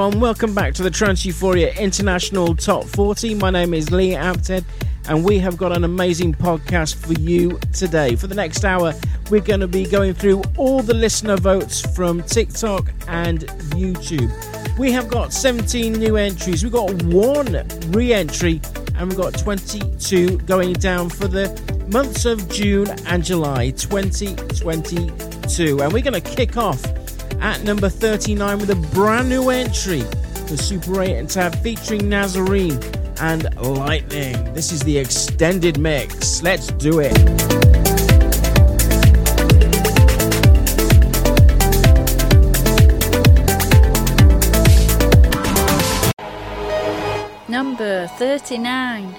Everyone, welcome back to the Trance Euphoria International Top 40. My name is Lee Apted and we have got an amazing podcast for you today. For the next hour, we're going to be going through all the listener votes from TikTok and YouTube. We have got 17 new entries, we've got one re entry, and we've got 22 going down for the months of June and July 2022. And we're going to kick off at number 39 with a brand new entry for Super 8 and Tab featuring Nazarene and Lightning. This is the extended mix. Let's do it. Number 39.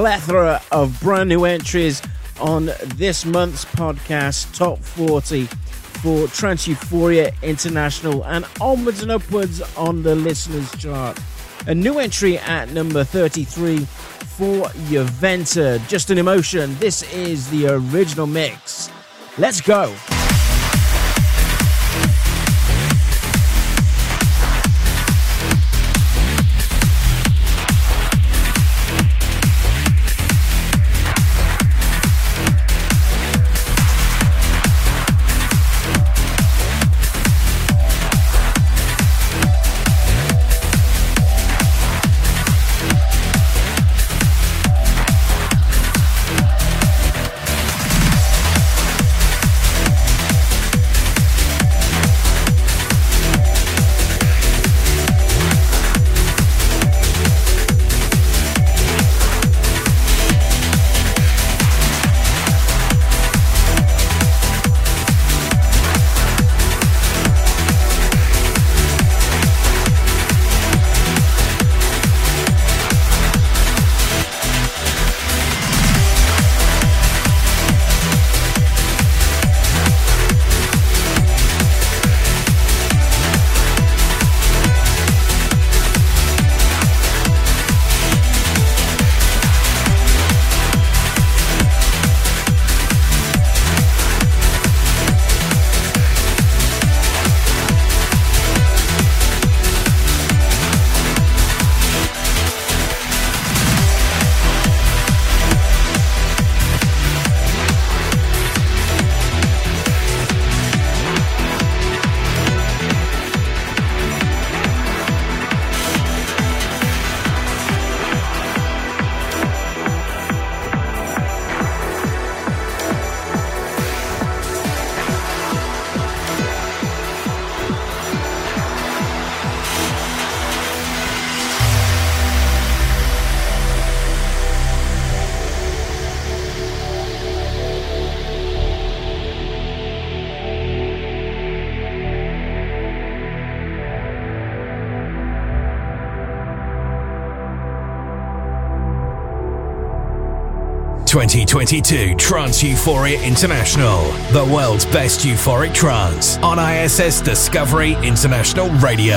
Plethora of brand new entries on this month's podcast, Top 40 for Trance Euphoria International, and onwards and upwards on the listeners' chart. A new entry at number 33 for Juventa, Just an Emotion. This is the original mix. Let's go. Twenty twenty two Trance Euphoria International, the world's best euphoric trance on ISS Discovery International Radio.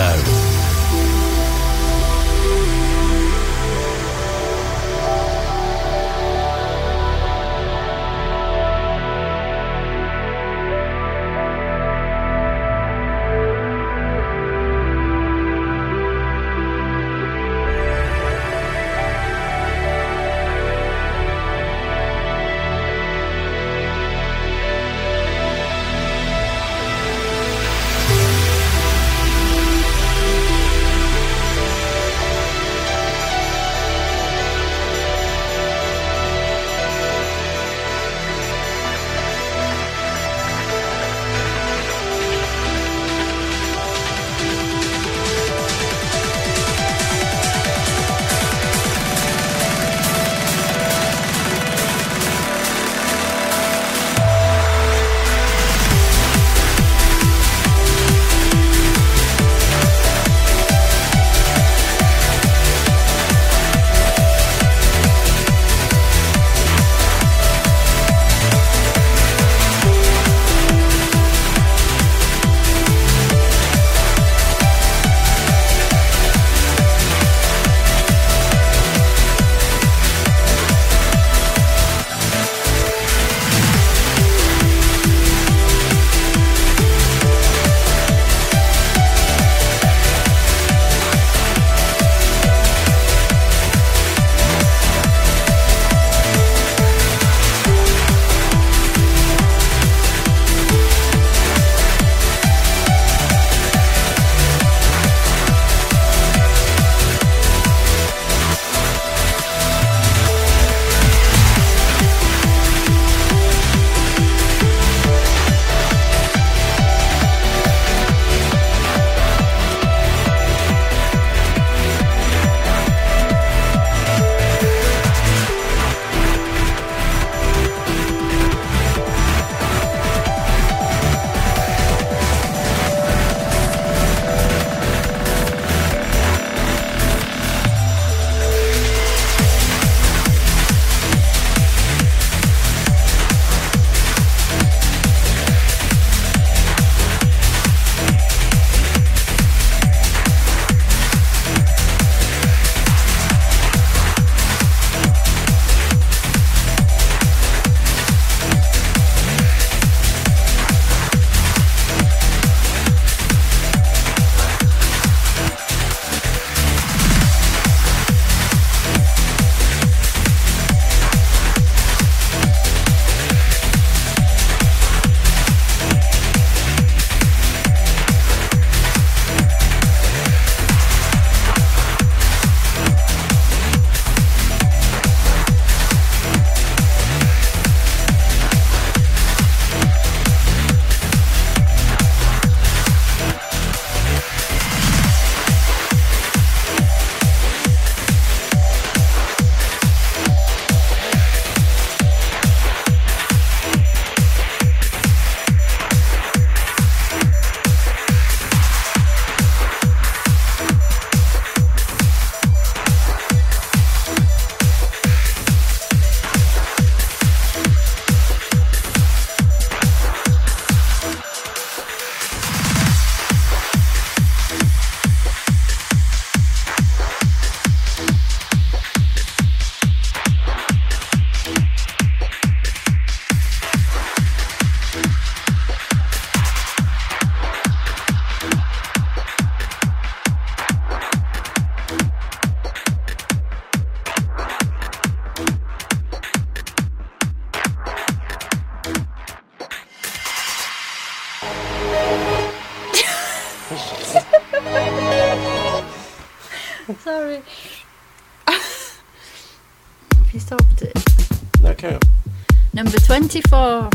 24.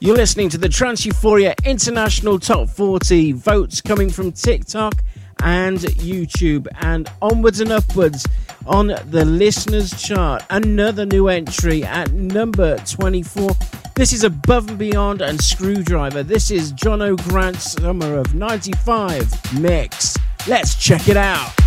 You're listening to the Trance Euphoria International Top 40 votes coming from TikTok and YouTube, and onwards and upwards on the listeners' chart. Another new entry at number 24. This is Above and Beyond and Screwdriver. This is John O'Grant's Summer of 95 mix. Let's check it out.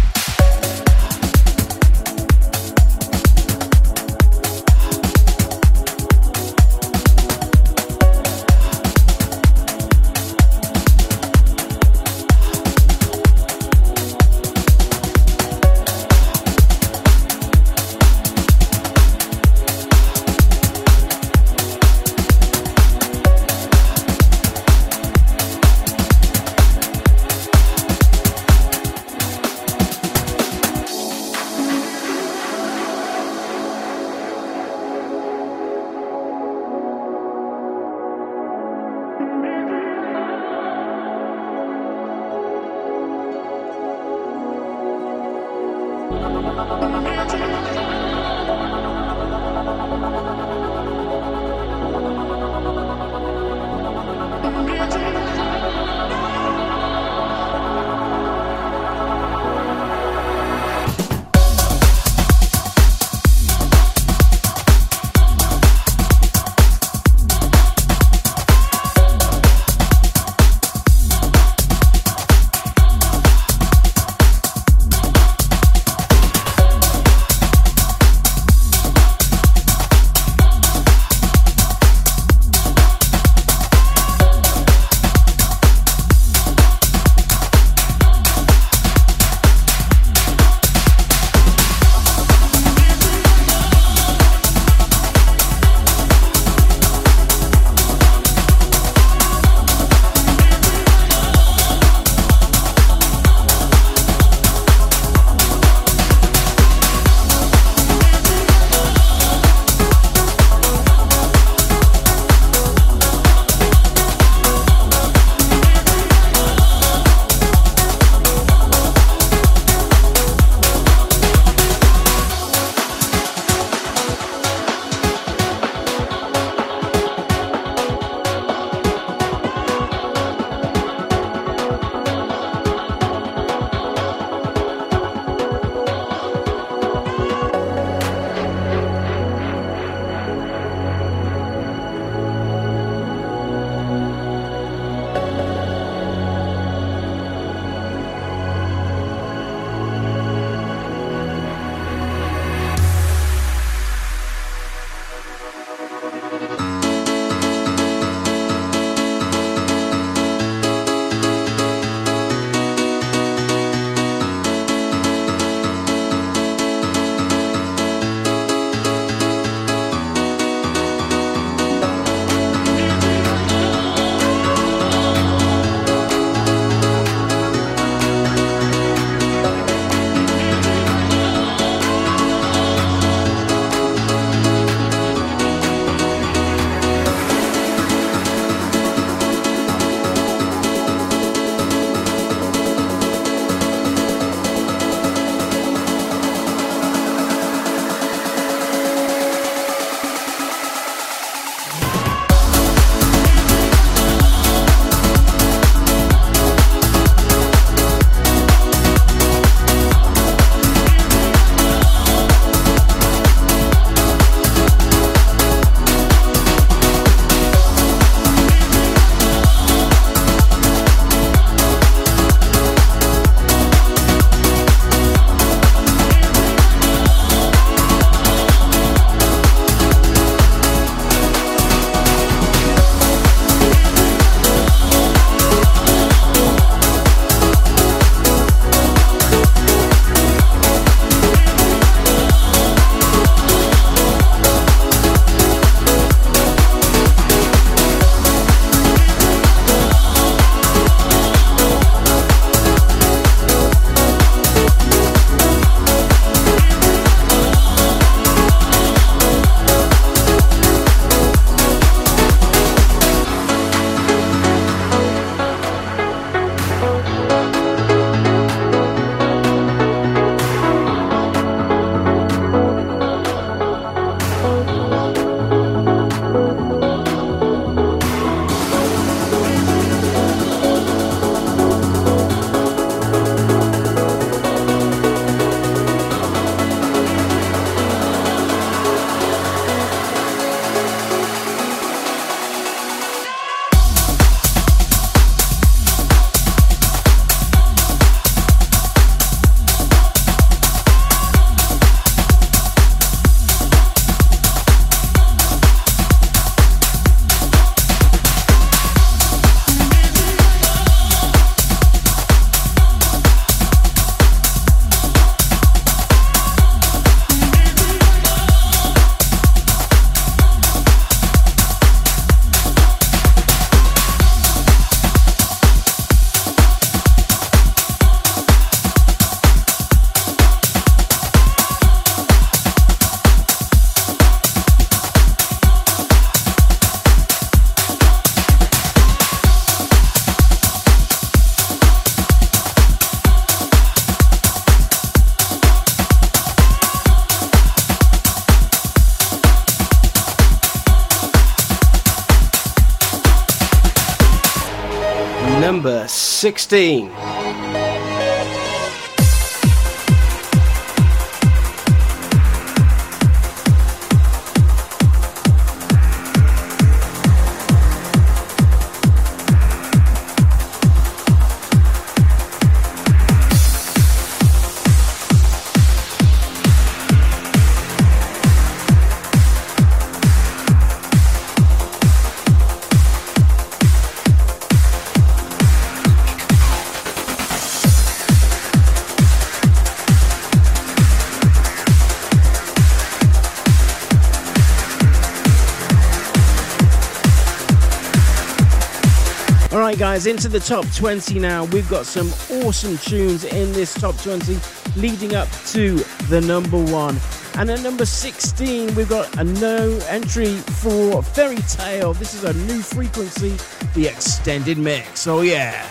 16. Guys, into the top 20 now. We've got some awesome tunes in this top 20 leading up to the number one. And at number 16, we've got a no entry for Fairy Tale. This is a new frequency, the extended mix. Oh, yeah.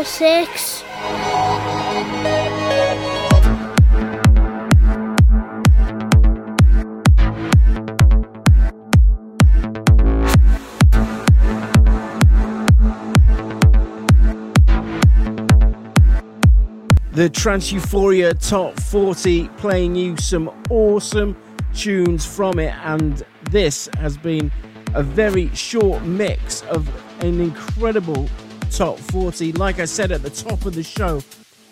Number six. The Trance Euphoria Top 40 playing you some awesome tunes from it, and this has been a very short mix of an incredible top 40. Like I said at the top of the show,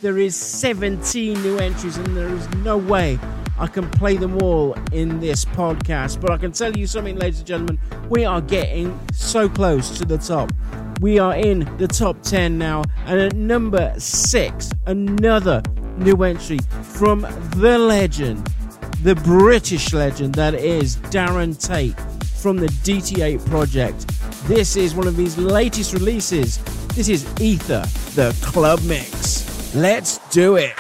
there is 17 new entries, and there is no way I can play them all in this podcast. But I can tell you something, ladies and gentlemen, we are getting so close to the top. We are in the top 10 now, and at number six, another new entry from the legend, the British legend that is Darren Tate from the DT8 project. This is one of his latest releases. This is Ether, the club mix. Let's do it.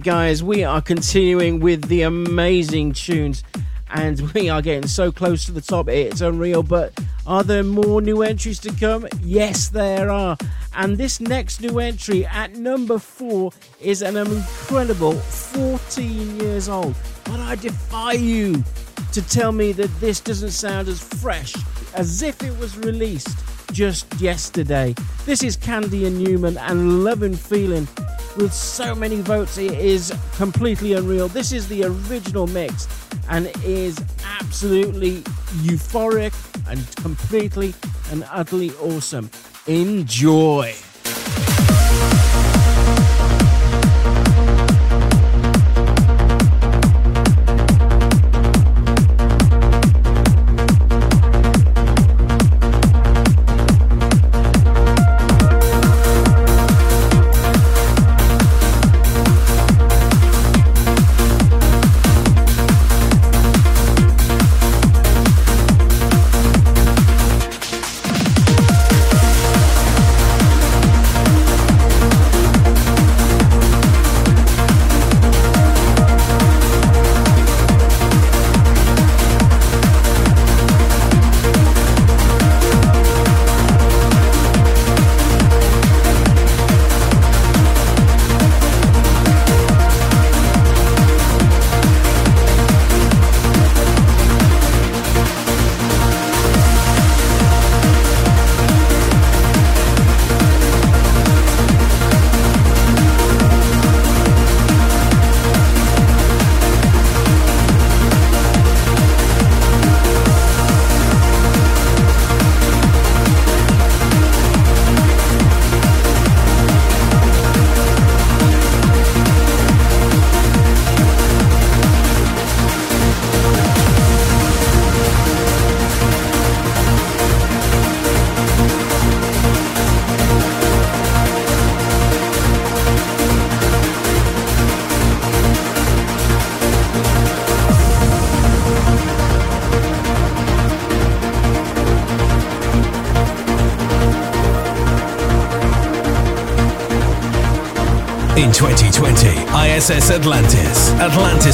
Guys, we are continuing with the amazing tunes and we are getting so close to the top. It's unreal, but are there more new entries to come? Yes, there are. And this next new entry at number four is an incredible 14 years old. But I defy you to tell me that this doesn't sound as fresh as if it was released just yesterday. This is Candy and Newman and Love and Feeling with so many votes. It is completely unreal. This is the original mix and is absolutely euphoric and completely and utterly awesome. Enjoy.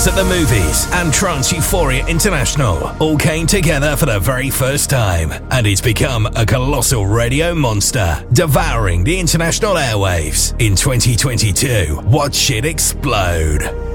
At the Movies, and Trance Euphoria International all came together for the very first time, and it's become a colossal radio monster, devouring the international airwaves. In 2022, watch it explode.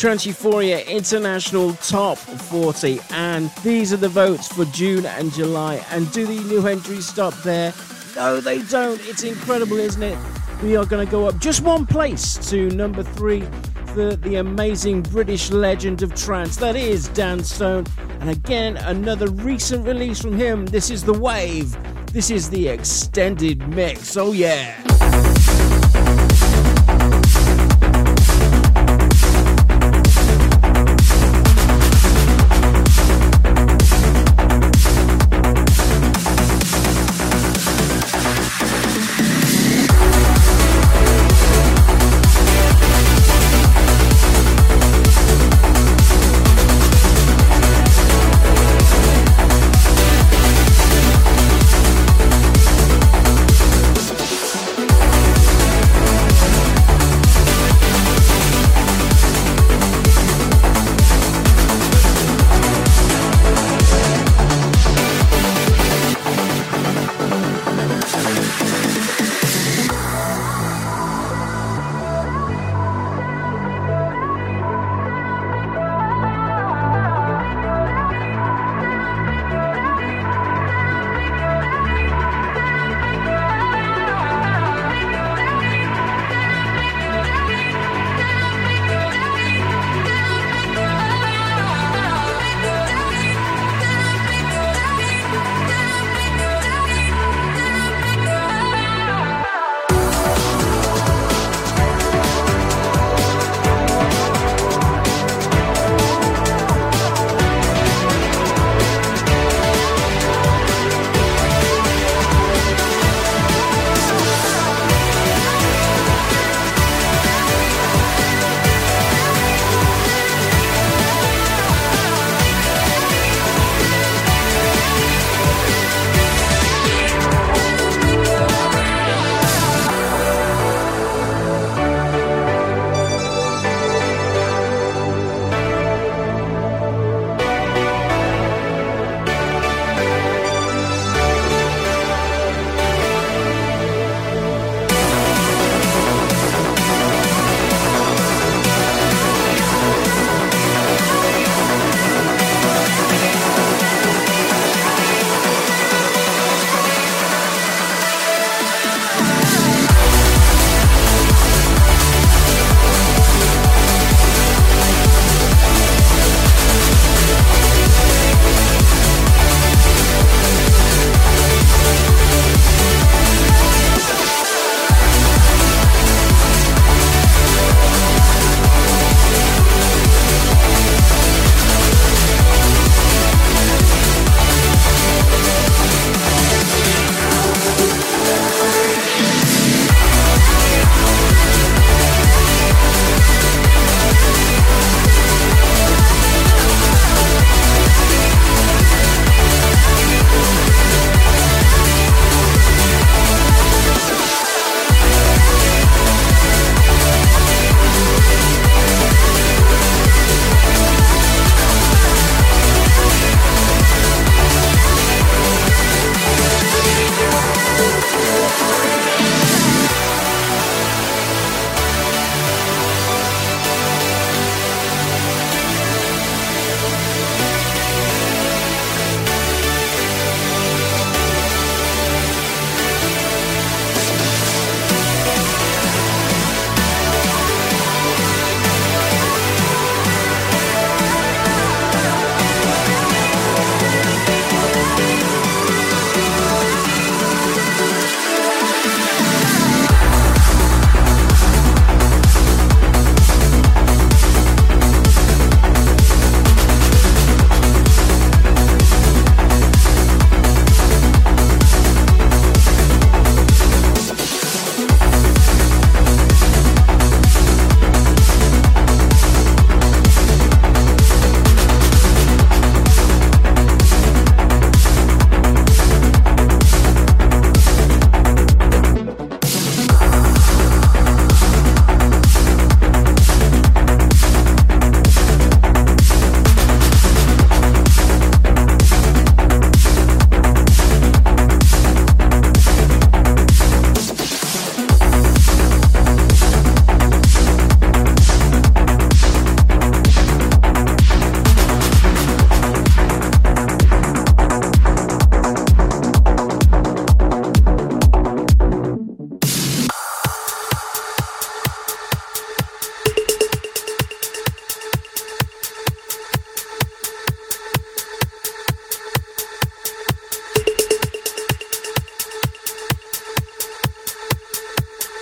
Trance Euphoria International Top 40. And these are the votes for June and July. And do the new entries stop there? No, they don't. It's incredible, isn't it? We are going to go up just one place to number three for the amazing British legend of trance. That is Dan Stone. And again, another recent release from him. This is The Wave. This is the extended mix. Oh, yeah.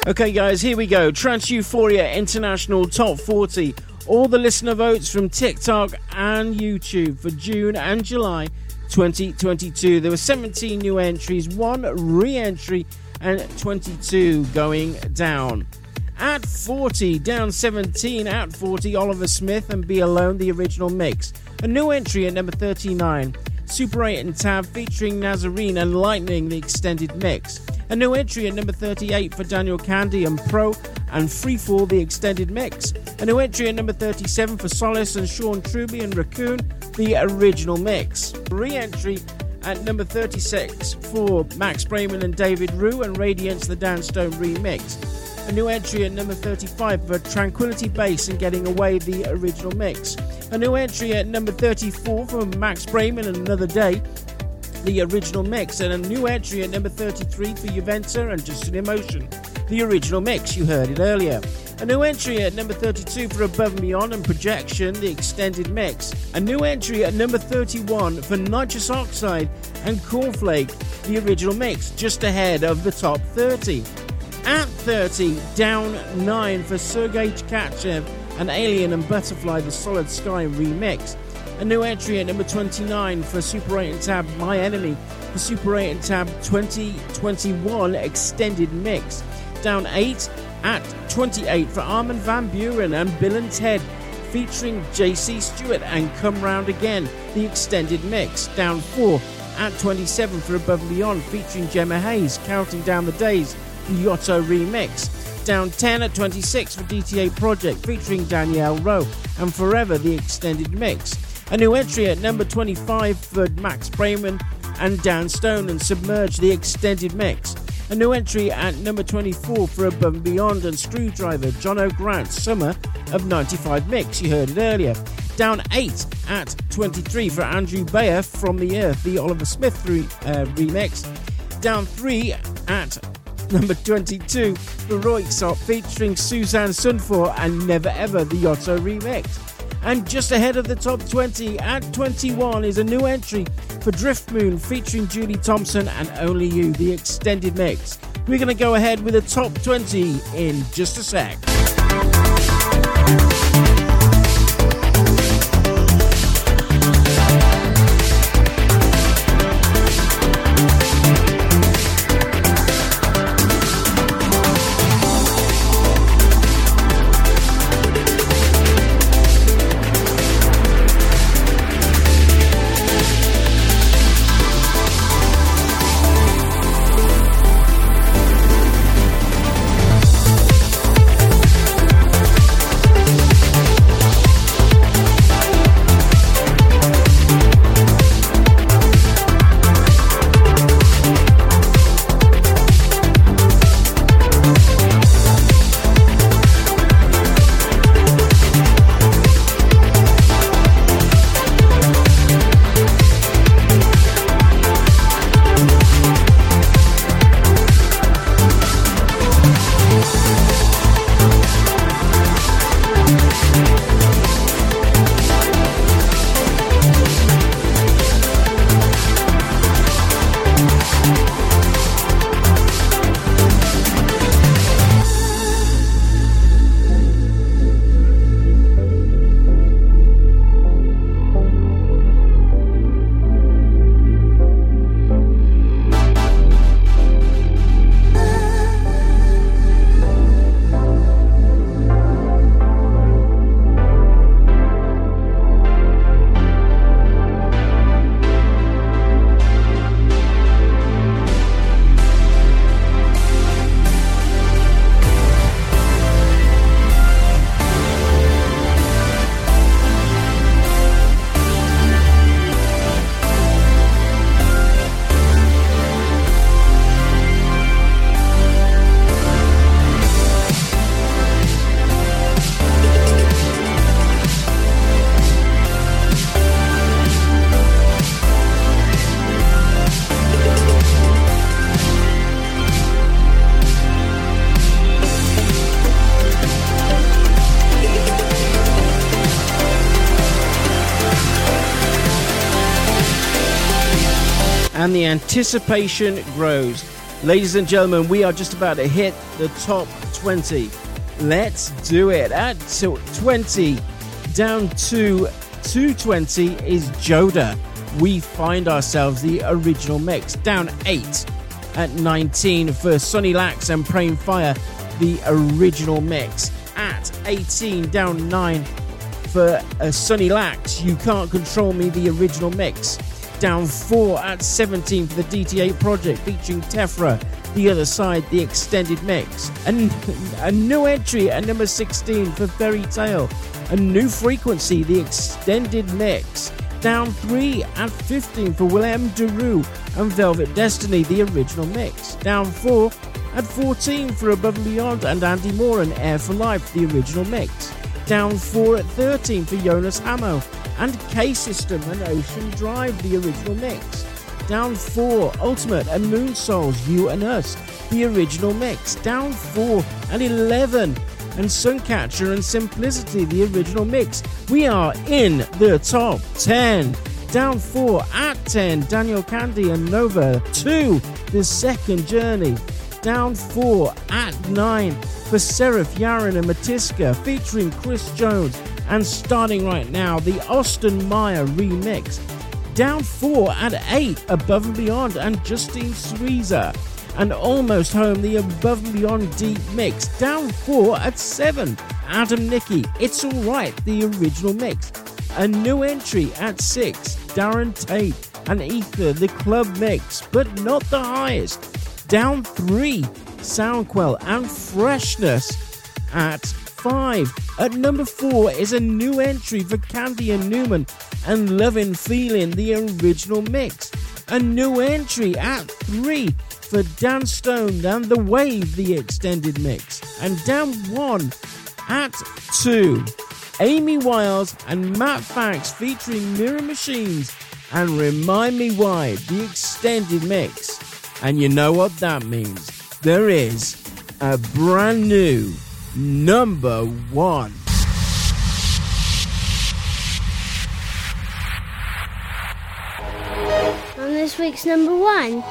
Okay, guys, here we go. Trance Euphoria International Top 40. All the listener votes from TikTok and YouTube for June and July 2022. There were 17 new entries, one re entry, and 22 going down. At 40, down 17, at 40, Oliver Smith and Be Alone, the original mix. A new entry at number 39, Super 8 and Tab featuring Nazarene and Lightning, the extended mix. A new entry at number 38 for Daniel Kandi and Pro and Free Freefall, the extended mix. A new entry at number 37 for Solis and Sean Truby and Raccoon, the original mix. Re entry at number 36 for Max Braiman and David Rue and Radiance, the Dan Stone remix. A new entry at number 35 for Tranquility Base and Getting Away, the original mix. A new entry at number 34 for Max Braiman and Another Day, the original mix, and a new entry at number 33 for Juventa and Just an Emotion, the original mix, you heard it earlier. A new entry at number 32 for Above and Beyond and Projection, the extended mix. A new entry at number 31 for Nitrous Oxide and Cornflake, the original mix, just ahead of the top 30. At 30, down 9 for Sergei Tkachev and Alien and Butterfly, the Solid Sky remix. A new entry at number 29 for Super 8 and Tab My Enemy, the Super 8 and Tab 2021 extended mix. Down 8 at 28 for Armin Van Buuren and Billen Ted, featuring JC Stewart and Come Round Again, the extended mix. Down 4 at 27 for Above and Beyond, featuring Gemma Hayes, Counting Down the Days, the Yotto remix. Down 10 at 26 for DT8 Project, featuring Danielle Rowe, and Forever, the extended mix. A new entry at number 25 for Max Braiman and Dan Stone and Submerge the extended mix. A new entry at number 24 for Above and Beyond and Screwdriver John O'Grant Summer of 95 mix, you heard it earlier. Down 8 at 23 for Andrew Bayer From the Earth, the Oliver Smith re- uh, remix. Down 3 at number 22 for Roixop featuring Suzanne Sunfor and Never Ever, the Yotto remix. And just ahead of the top 20 at 21 is a new entry for Driftmoon featuring Julie Thompson and Only You, the extended mix. We're going to go ahead with the top 20 in just a sec. Anticipation grows. Ladies and gentlemen, we are just about to hit the top 20. Let's do it. At 20, down to 220 is Joda. We find ourselves the original mix. Down 8 at 19 for Sunny Lax and Praying Fire, the original mix. At 18, down 9 for uh, Sunny Lax, You Can't Control Me, the original mix. Down 4 at 17 for the DT8 project featuring Tefra, the other side, the extended mix. And a new entry at number 16 for Ferry Tayle. A new frequency, the extended mix. Down 3 at 15 for Willem Daru and Velvet Destiny, the original mix. Down 4 at 14 for Above and Beyond and Andy Moore and Air for Life, the original mix. Down 4 at 13 for Jonas Hamo and K System and Ocean Drive, the original mix. Down 4, Ultimate and Moon Souls, You and Us, the original mix. Down 4 and 11, and Suncatcher and Simplicity, the original mix. We are in the top 10. Down 4 at 10, Daniel Kandi and Nova. 2, The Second Journey. Down 4 at 9 for Seraph Yaron and Matiska featuring Chris Jones. And starting right now, the Austin Meyer remix down four at eight, Above and Beyond and Justine Suissa. And almost home, the Above and Beyond Deep Mix. Down four at seven, Adam Nickey, It's Alright, the original mix. A new entry at six, Darren Tate and Ether, the club mix, but not the highest. Down three, Soundquell and Freshness at five. At number four is a new entry for Candy and Newman and Loving Feeling, the original mix. A new entry at three for Dan Stone and The Wave, the extended mix. And down one at two, Amy Wiles and Matt Fax featuring Mirror Machines and Remind Me Why, the extended mix. And you know what that means? There is a brand new number one. On this week's number one.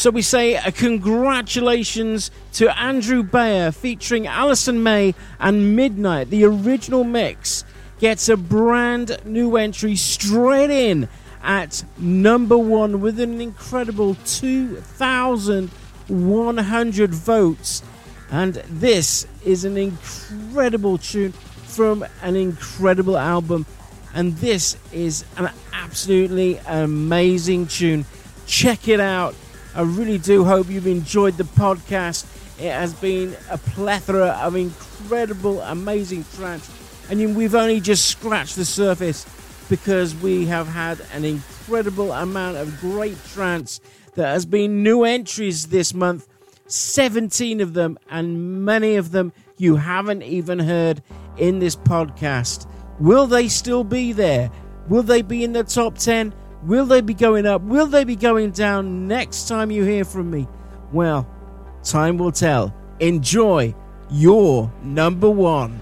So we say a congratulations to Andrew Bayer featuring Alison May and Midnight. The original mix gets a brand new entry straight in at number one with an incredible 2,100 votes. And this is an incredible tune from an incredible album. And this is an absolutely amazing tune. Check it out I really do hope you've enjoyed the podcast. It has been a plethora of incredible, amazing tracks, and we've only just scratched the surface because we have had an incredible amount of great trance that has been new entries this month 17 of them, and many of them you haven't even heard in this podcast. Will they still be there? Will they be in the top 10? Will they be going up? Will they be going down next time you hear from me? Well, time will tell. Enjoy your number one.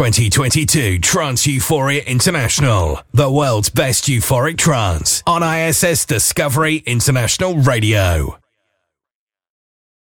2022 Trance Euphoria International, the world's best euphoric trance on ISS Discovery International Radio.